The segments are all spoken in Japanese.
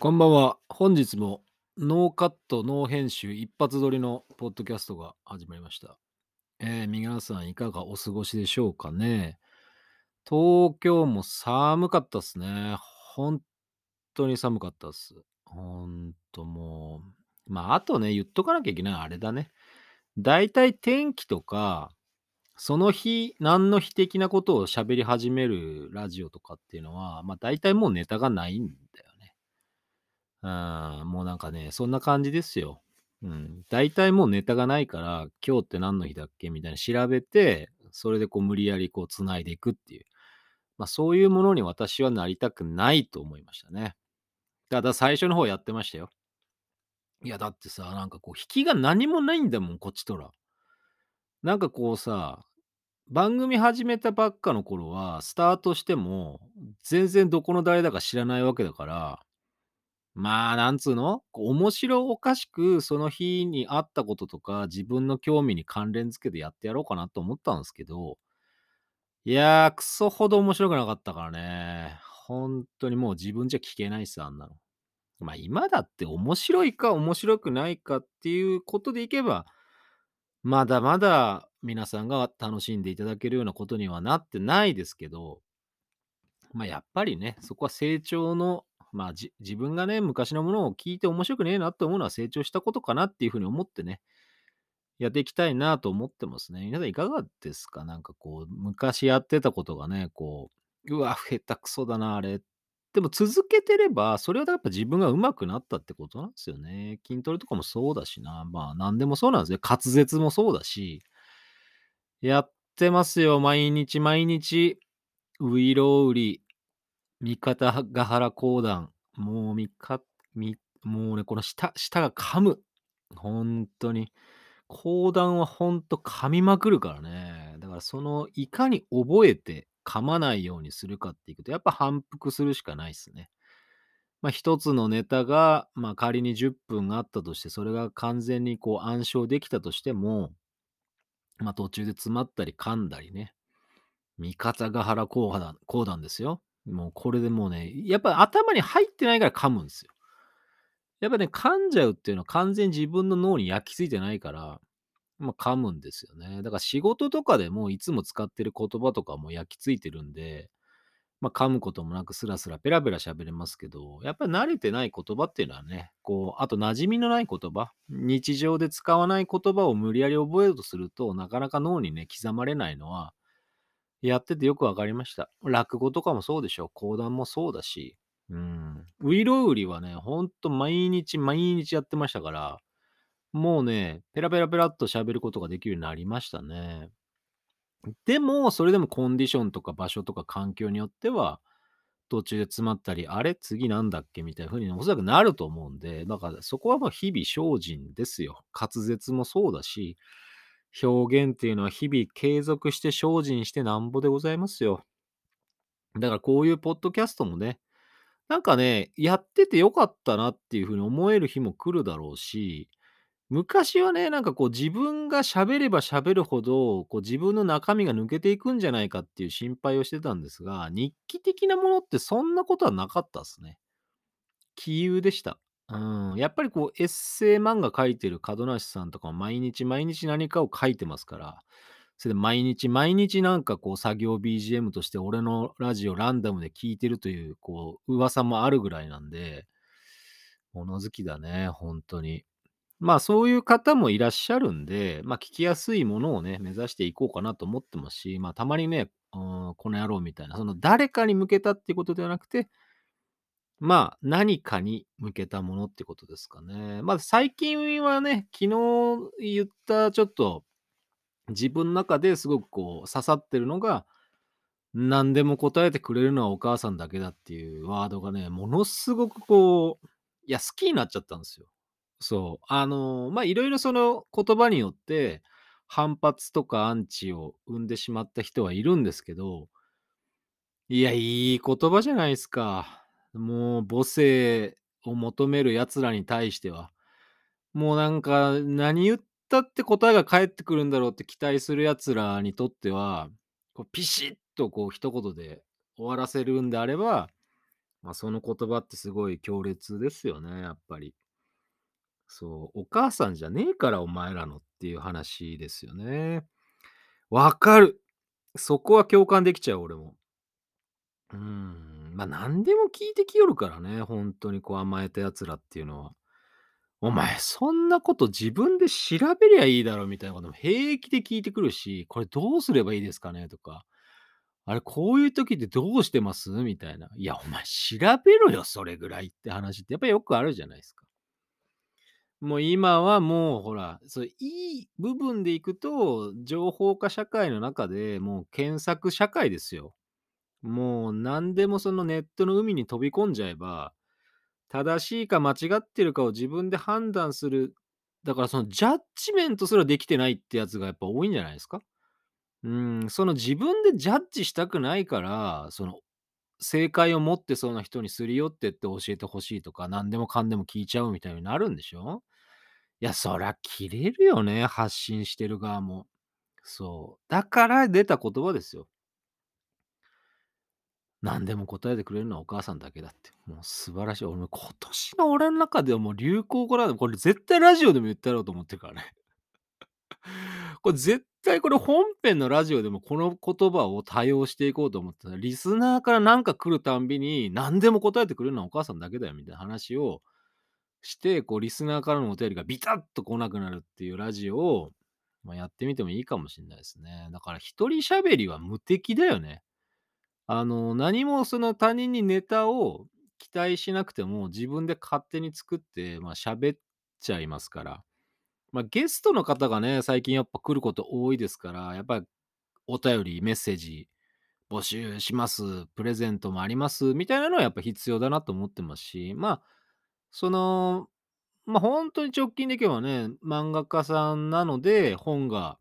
こんばんは。本日もノーカット、ノー編集、一発撮りのポッドキャストが始まりました。えー、皆さんいかがお過ごしでしょうかね？東京も寒かったっすね。本当に寒かったっす。ほんともう。まあ、あとね、言っとかなきゃいけないあれだね。だいたい天気とか、その日、何の日的なことを喋り始めるラジオとかっていうのは、まあ大体もうネタがないんだね。うん、もうなんかね、そんな感じですよ。うん。大体もうネタがないから、今日って何の日だっけみたいな調べて、それでこう無理やりこう繋いでいくっていう。まあそういうものに私はなりたくないと思いましたね。ただ最初の方やってましたよ。いやだってさ、なんかこう引きが何もないんだもん、こっちとら。なんかこうさ、番組始めたばっかの頃は、スタートしても、全然どこの誰だか知らないわけだから、まあ、なんつうの？面白おかしく、その日にあったこととか、自分の興味に関連付けてやってやろうかなと思ったんですけど、いやー、クソほど面白くなかったからね。本当にもう自分じゃ聞けないっす、あんなの。まあ今だって面白いか面白くないかっていうことでいけば、まだまだ皆さんが楽しんでいただけるようなことにはなってないですけど、まあやっぱりね、そこは成長の、まあじ自分がね、昔のものを聞いて面白くねえなって思うのは成長したことかなっていうふうに思ってね、やっていきたいなと思ってますね。皆さんいかがですか？なんかこう、昔やってたことがね、こう、うわ、下手くそだな、あれ。でも続けてれば、それはやっぱ自分が上手くなったってことなんですよね。筋トレとかもそうだしな。まあ何でもそうなんですよ。滑舌もそうだし。やってますよ。毎日毎日。ウイロウリ、三方ヶ原講談。もう三か、み、もうね、この舌、舌が噛む。本当に。講談はほんと噛みまくるからね。だからその、いかに覚えて噛まないようにするかっていうと、やっぱ反復するしかないっすね。まあ一つのネタが、まあ仮に10分あったとして、それが完全にこう暗唱できたとしても、まあ途中で詰まったり噛んだりね。三方ヶ原講談講談ですよ。もうこれでもうね、やっぱ頭に入ってないから噛むんですよ。やっぱね、噛んじゃうっていうのは完全に自分の脳に焼き付いてないから、まあ、噛むんですよね。だから仕事とかでもいつも使ってる言葉とかも焼き付いてるんで、まあ、噛むこともなくスラスラペラペラ喋れますけど、やっぱり慣れてない言葉っていうのはね、こう、あと馴染みのない言葉、日常で使わない言葉を無理やり覚えようとするとなかなか脳にね、刻まれないのは、やっててよくわかりました。落語とかもそうでしょ。講談もそうだし。うん。ウイロウリはね、ほんと毎日毎日やってましたから、もうね、ペラペラペラっと喋ることができるようになりましたね。でも、それでもコンディションとか場所とか環境によっては、途中で詰まったり、あれ次なんだっけみたいな風におそらくなると思うんで、だからそこはもう日々精進ですよ。滑舌もそうだし、表現っていうのは日々継続して精進してなんぼでございますよ。だからこういうポッドキャストもね、なんかね、やっててよかったなっていう風に思える日も来るだろうし、昔はね、なんかこう自分が喋れば喋るほど、こう自分の中身が抜けていくんじゃないかっていう心配をしてたんですが、日記的なものってそんなことはなかったですね。杞憂でした。うん。やっぱりこうエッセイ漫画書いてる門梨さんとかも毎日毎日何かを書いてますから、それで毎日毎日なんかこう作業 BGM として俺のラジオランダムで聞いてるというこう噂もあるぐらいなんで、物好きだね、本当に。まあそういう方もいらっしゃるんで、まあ聞きやすいものをね、目指していこうかなと思ってますし、まあたまにね、うん、この野郎みたいな、その誰かに向けたっていうことではなくて、まあ何かに向けたものってことですかね。まあ最近はね、昨日言ったちょっと自分の中ですごくこう刺さってるのが、何でも答えてくれるのはお母さんだけだっていうワードがね、ものすごくこう、いや、好きになっちゃったんですよ。そう。あの、まあ、いろいろその言葉によって、反発とかアンチを生んでしまった人はいるんですけど、いや、いい言葉じゃないですか。もう母性を求める奴らに対しては。もうなんか、何言ったって答えが返ってくるんだろうって期待する奴らにとっては、こうピシッとこう一言で終わらせるんであれば、まあ、その言葉ってすごい強烈ですよね、やっぱり。そう、お母さんじゃねえからお前らのっていう話ですよね。わかる。そこは共感できちゃう、俺も。うん、ま、何でも聞いてきよるからね、ほんとにこう甘えた奴らっていうのは。お前そんなこと自分で調べりゃいいだろみたいなことも平気で聞いてくるし、これどうすればいいですかねとか、あれこういう時ってどうしてます？みたいな。いや、お前調べろよ、それぐらいって話ってやっぱりよくあるじゃないですか。もう今はもうほら、そういい部分でいくと、情報化社会の中で、もう検索社会ですよ。もう何でもそのネットの海に飛び込んじゃえば、正しいか間違ってるかを自分で判断する、だからそのジャッジメントすらできてないってやつがやっぱ多いんじゃないですか？うん、その自分でジャッジしたくないから、その正解を持ってそうな人にすり寄ってって教えて欲しいとか、何でもかんでも聞いちゃうみたいになるんでしょ？いや、そらキレるよね、発信してる側も。そう。だから出た言葉ですよ。何でも答えてくれるのはお母さんだけだって。もう素晴らしい。俺も今年の俺の中ではもう流行語なんだこれ絶対ラジオでも言ってやろうと思ってるからね。これ絶対これ本編のラジオでもこの言葉を多用していこうと思ってた。リスナーからなんか来るたんびに、何でも答えてくれるのはお母さんだけだよみたいな話をして、こうリスナーからのお便りがビタッと来なくなるっていうラジオを、ま、やってみてもいいかもしんないですね。だから一人喋りは無敵だよね。あの、何もその他人にネタを期待しなくても、自分で勝手に作って、まあ、喋っちゃいますから。まあ、ゲストの方がね、最近やっぱ来ること多いですから、やっぱりお便り、メッセージ募集します、プレゼントもあります、みたいなのはやっぱ必要だなと思ってますし、まあ、その、ま、ほんとに直近でいけばね、漫画家さんなので、本が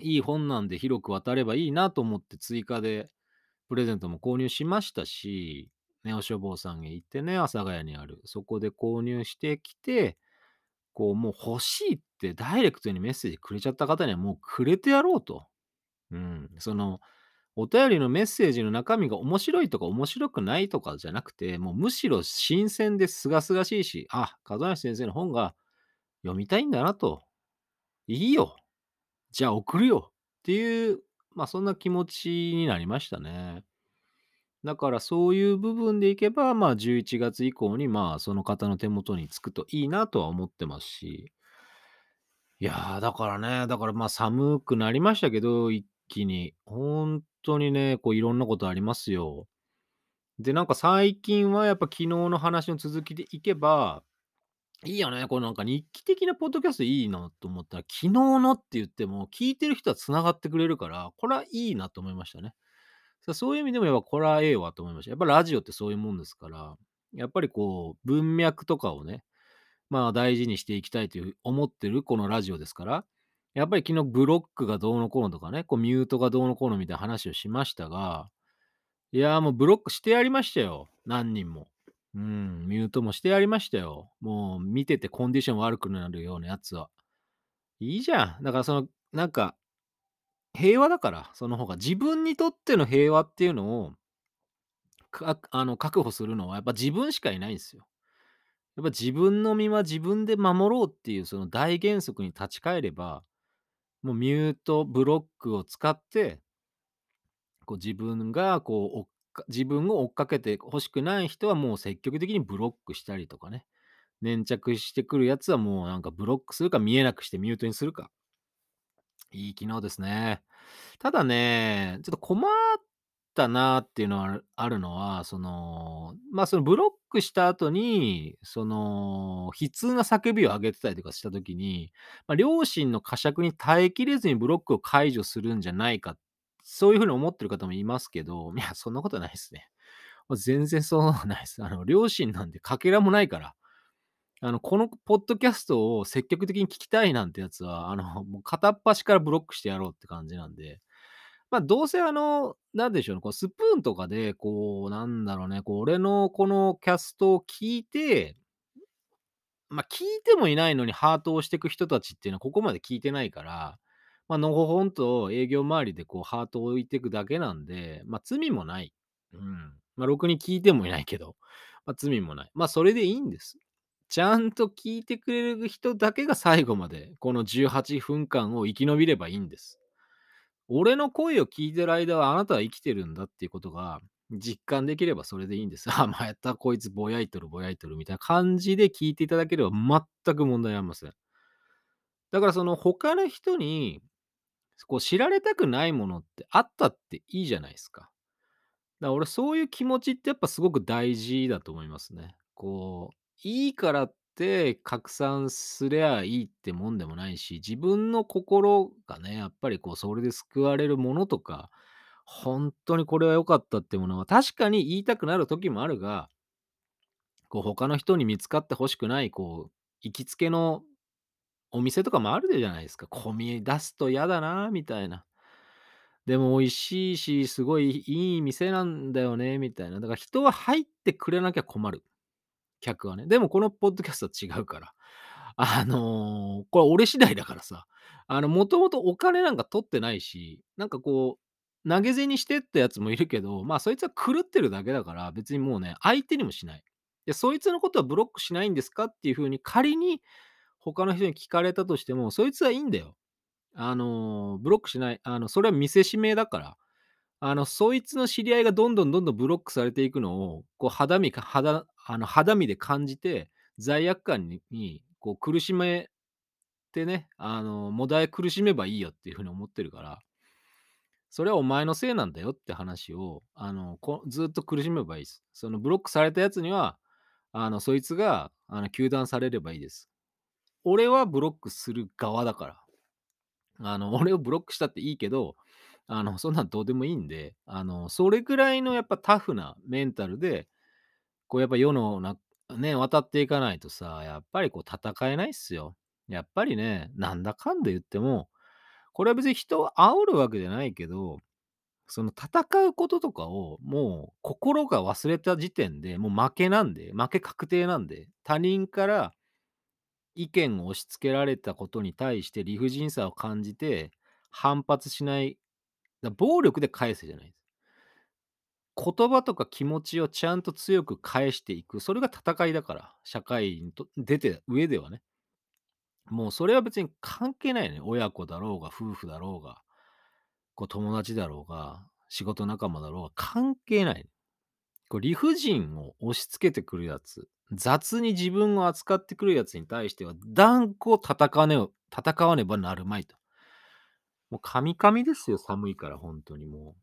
いい本なんで広く渡ればいいなと思って追加でプレゼントも購入しましたし、ネオ書房さんへ行ってね、阿佐ヶ谷にある。そこで購入してきて、こうもう欲しいってダイレクトにメッセージくれちゃった方にはもうくれてやろうと。うん、そのお便りのメッセージの中身が面白いとか面白くないとかじゃなくて、もうむしろ新鮮で清々しいし、あ、門梨先生の本が読みたいんだなと。いいよ。じゃあ送るよっていう、まあ、そんな気持ちになりましたね。だからそういう部分でいけば、まあ、11月以降に、まあ、その方の手元に着くといいなとは思ってますし。いや、だからね、だからまあ、寒くなりましたけど、一気に。ほんとにね、こういろんなことありますよ。で、なんか最近はやっぱ昨日の話の続きでいけば、いいよね、こうなんか日記的なポッドキャストいいなと思ったら、昨日のって言っても、聞いてる人は繋がってくれるから、これはいいなと思いましたね。そういう意味でもやっぱこれはええわと思いました。やっぱラジオってそういうもんですから、やっぱりこう文脈とかをね、まあ、大事にしていきたいという思ってるこのラジオですから、やっぱり昨日ブロックがどうのこうのとかね、こうミュートがどうのこうのみたいな話をしましたが、いや、もうブロックしてやりましたよ、何人も。うん、ミュートもしてやりましたよ。もう見ててコンディション悪くなるようなやつは。いいじゃん。だからその、なんか平和だから、その方が。自分にとっての平和っていうのをかあの、確保するのはやっぱ自分しかいないんですよ。やっぱ自分の身は自分で守ろうっていうその大原則に立ち返れば、もうミュート、ブロックを使ってこう自分がこう、おっ自分を追っかけて欲しくない人はもう積極的にブロックしたりとかね。粘着してくるやつはもうなんかブロックするか見えなくしてミュートにするか。いい機能ですね。ただね、ちょっと困ったなっていうのはあるのは、その、まあ、そのブロックした後に、その、悲痛な叫びを上げてたりとかした時に、ま、良心の呵責に耐えきれずにブロックを解除するんじゃないかっ、そういう風に思ってる方もいますけど、いや、そんなことないですね。全然そうはないです。あの、良心なんてかけらもないから。あの、このポッドキャストを積極的に聞きたいなんてやつは、あの、もう片っ端からブロックしてやろうって感じなんで。まあ、どうせあの、なんでしょうね、こうスプーンとかで、こう、なんだろうね、こう俺のこのキャストを聞いてまあ、聞いてもいないのにハートをしていく人たちっていうのはここまで聞いてないから、まあ、のほほんと営業周りでこうハートを置いていくだけなんで、まあ、罪もない。うん。まあ、ろくに聞いてもいないけど、まあ、罪もない。まあ、それでいいんです。ちゃんと聞いてくれる人だけが最後まで、この18分間を生き延びればいいんです。俺の声を聞いてる間はあなたは生きてるんだっていうことが実感できればそれでいいんです。あ、まやったこいつぼやいとるぼやいとるみたいな感じで聞いていただければ全く問題ありません。だからその他の人にこう知られたくないものってあったっていいじゃないですか。だから俺そういう気持ちってやっぱすごく大事だと思いますね。こう、いいからって拡散すりゃいいってもんでもないし、自分の心がね、やっぱりこうそれで救われるものとか、本当にこれは良かったってものは確かに言いたくなる時もあるが、こう他の人に見つかって欲しくない、こう、行きつけのお店とかもあるじゃないですか。混み出すと嫌だなみたいな。でも美味しいし、すごいいい店なんだよねみたいな。だから人は入ってくれなきゃ困る。客はね。でもこのポッドキャストは違うから。あの、これ俺次第だからさ。あの、もともとお金なんか取ってないし、なんかこう、投げ銭してってやつもいるけど、まあそいつは狂ってるだけだから、別にもうね、相手にもしない。で、そいつのことはブロックしないんですかっていう風に仮に他の人に聞かれたとしても、そいつはいいんだよ。あの、ブロックしない。あの、それは見せしめだから。あの、そいつの知り合いがどんどんどんどんブロックされていくのを、こう肌身か肌あの肌身で感じて、罪悪感ににこう苦しめてね、あの、もだえ苦しめばいいよっていう風に思ってるから、それはお前のせいなんだよって話を、あの、こずっと苦しめばいいです。そのブロックされたやつには、あの、そいつが、あの、糾弾されればいいです。俺はブロックする側だから。あの、俺をブロックしたっていいけど、あの、そんなんどうでもいいんで、あの、それぐらいのやっぱタフなメンタルで、こうやっぱ世のなね、渡っていかないとさ、やっぱりこう戦えないっすよ。やっぱりね、なんだかんだ言っても、これは別に人を煽るわけじゃないけど、その戦うこととかをもう心が忘れた時点でもう負けなんで、負け確定なんで、他人から意見を押し付けられたことに対して理不尽さを感じて反発しない、だ暴力で返せじゃないです。言葉とか気持ちをちゃんと強く返していく。それが戦いだから。社会にと出て上ではね。もうそれは別に関係ないね。親子だろうが、夫婦だろうが、こう友達だろうが、仕事仲間だろうが、関係ない。こう理不尽を押し付けてくるやつ、雑に自分を扱ってくるやつに対しては、断固戦わねば戦わねばなるまいと。もうカミカミですよ、寒いから、本当にも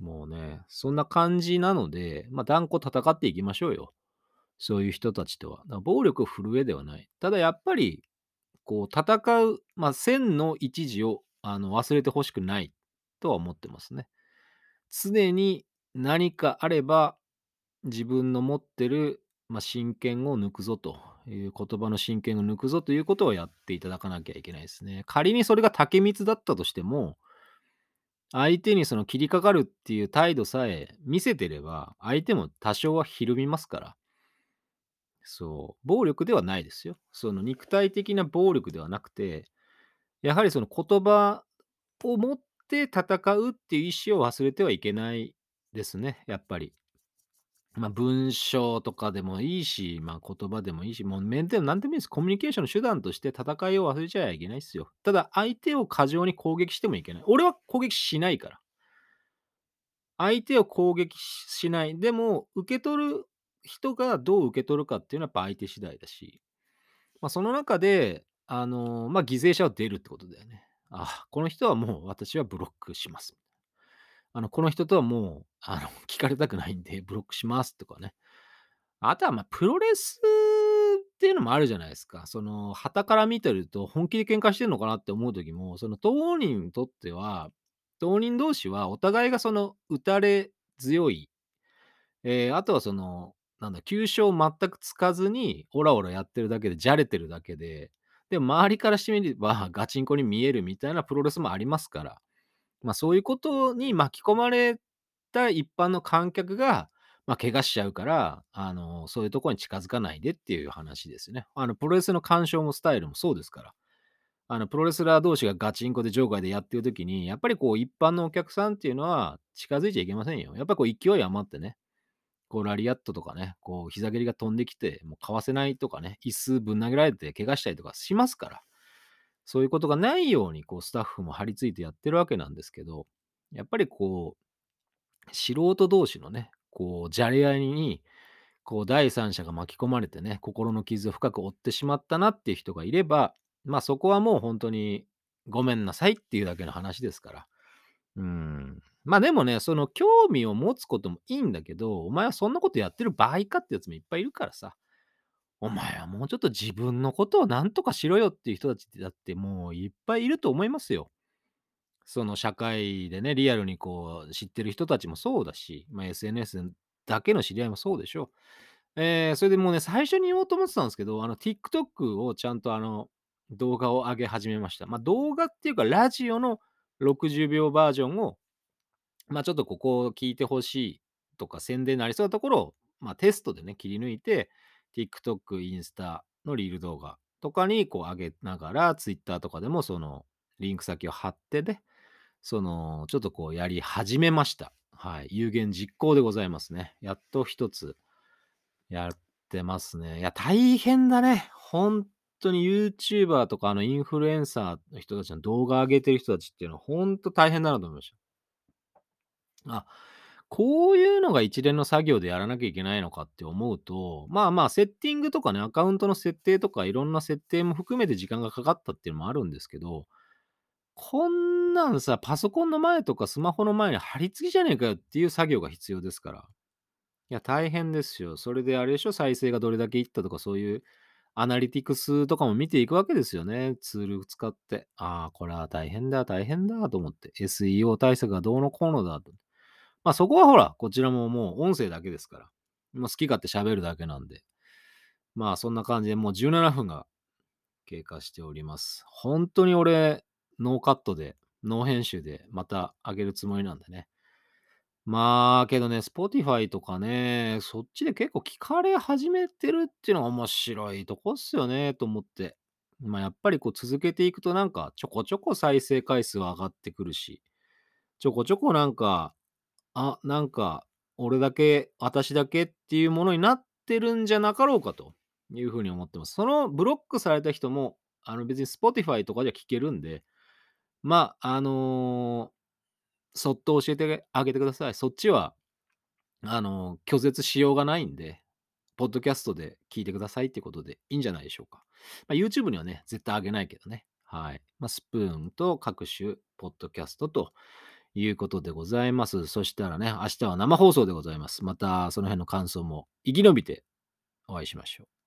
う。もうね、そんな感じなので、まあ、断固戦っていきましょうよ。そういう人たちとは。暴力を振る上ではない。ただやっぱり、こう、戦う、まあ、線の一時をあの忘れてほしくないとは思ってますね。常に何かあれば、自分の持ってる、まあ、真剣を抜くぞという言葉の真剣を抜くぞということをやっていただかなきゃいけないですね。仮にそれが竹光だったとしても、相手にその切りかかるっていう態度さえ見せてれば、相手も多少はひるみますから。そう、暴力ではないですよ。その肉体的な暴力ではなくて、やはりその言葉を持って戦うっていう意思を忘れてはいけないですね、やっぱり。ま、文章とかでもいいし、まあ、言葉でもいいし、もう面でも何でもいいです。コミュニケーションの手段として戦いを忘れちゃいけないですよ。ただ、相手を過剰に攻撃してもいけない。俺は攻撃しないから。相手を攻撃しない。でも、受け取る人がどう受け取るかっていうのはやっぱ相手次第だし、まあ、その中で、あのま、犠牲者は出るってことだよね。あ、この人はもう私はブロックします。あの、この人とはもう、あの、聞かれたくないんで、ブロックしますとかね。あとは、まあ、プロレスっていうのもあるじゃないですか。その、傍から見てると、本気で喧嘩してんのかなって思う時も、その、当人にとっては、当人同士はお互いがその、打たれ強い、えー、あとはその、なんだ、急所を全くつかずに、オラオラやってるだけで、じゃれてるだけで、で、周りからしてみれば、ガチンコに見えるみたいなプロレスもありますから。まあ、そういうことに巻き込まれた一般の観客が、まあ、怪我しちゃうから、あの、そういうところに近づかないでっていう話ですね。あの、プロレスの鑑賞もスタイルもそうですから。あの、プロレスラー同士がガチンコで場外でやってる時に、やっぱりこう、一般のお客さんっていうのは近づいちゃいけませんよ。やっぱりこう、勢い余ってね。こうラリアットとかね、こう膝蹴りが飛んできて、もうかわせないとかね、椅子ぶん投げられて怪我したりとかしますから、そういうことがないように、こうスタッフも張り付いてやってるわけなんですけど、やっぱりこう、素人同士のね、こう、じゃれ合いに、こう、第三者が巻き込まれてね、心の傷を深く負ってしまったなっていう人がいれば、まあそこはもう本当にごめんなさいっていうだけの話ですから。うん。まあでもね、その興味を持つこともいいんだけど、お前はそんなことやってる場合かってやつもいっぱいいるからさ。お前はもうちょっと自分のことを何とかしろよっていう人たちだってもういっぱいいると思いますよ。その社会でね、リアルにこう知ってる人たちもそうだし、まあ、SNS だけの知り合いもそうでしょ。えー、それでもうね、最初に言おうと思ってたんですけど、あの TikTok をちゃんとあの動画を上げ始めました。まあ動画っていうかラジオの60秒バージョンを、まあちょっとここを聞いてほしいとか宣伝になりそうなところを、まあテストでね、切り抜いて、TikTok、インスタのリール動画とかにこう上げながら、Twitter とかでもそのリンク先を貼ってで、その、ちょっとこうやり始めました。はい。有言実行でございますね。やっと一つやってますね。いや、大変だね。本当に YouTuber とかあのインフルエンサーの人たちの動画上げてる人たちっていうのは本当大変だなと思いました。あ、こういうのが一連の作業でやらなきゃいけないのかって思うと、まあまあ、セッティングとかね、アカウントの設定とかいろんな設定も含めて時間がかかったっていうのもあるんですけど、こんなんさ、パソコンの前とかスマホの前に貼り付きじゃねえかよっていう作業が必要ですから。いや、大変ですよ。それであれでしょ、再生がどれだけいったとか、そういうアナリティクスとかも見ていくわけですよね。ツール使って。ああ、これは大変だ、大変だと思って。SEO 対策がどうのこうのだと。まあそこはほら、こちらももう音声だけですから。まあ、好き勝手喋るだけなんで。まあそんな感じでもう17分が経過しております。本当に俺、ノーカットで、ノー編集でまた上げるつもりなんでね。まあ、けどね、Spotify とかね、そっちで結構聞かれ始めてるっていうのが面白いとこっすよね、と思って。まあ、やっぱりこう続けていくとなんかちょこちょこ再生回数は上がってくるし、ちょこちょこなんか、あ、なんか、俺だけ、私だけっていうものになってるんじゃなかろうかというふうに思ってます。そのブロックされた人も、あの別に Spotify とかじゃ聞けるんで、まあ、あのー、そっと教えてあげてください。そっちは、あのー、拒絶しようがないんで、ポッドキャストで聞いてくださいっていうことでいいんじゃないでしょうか。まあ、YouTube にはね、絶対あげないけどね。はい。まあ、スプーンと各種、ポッドキャストということでございます。そしたらね、明日は生放送でございます。また、その辺の感想も生き延びてお会いしましょう。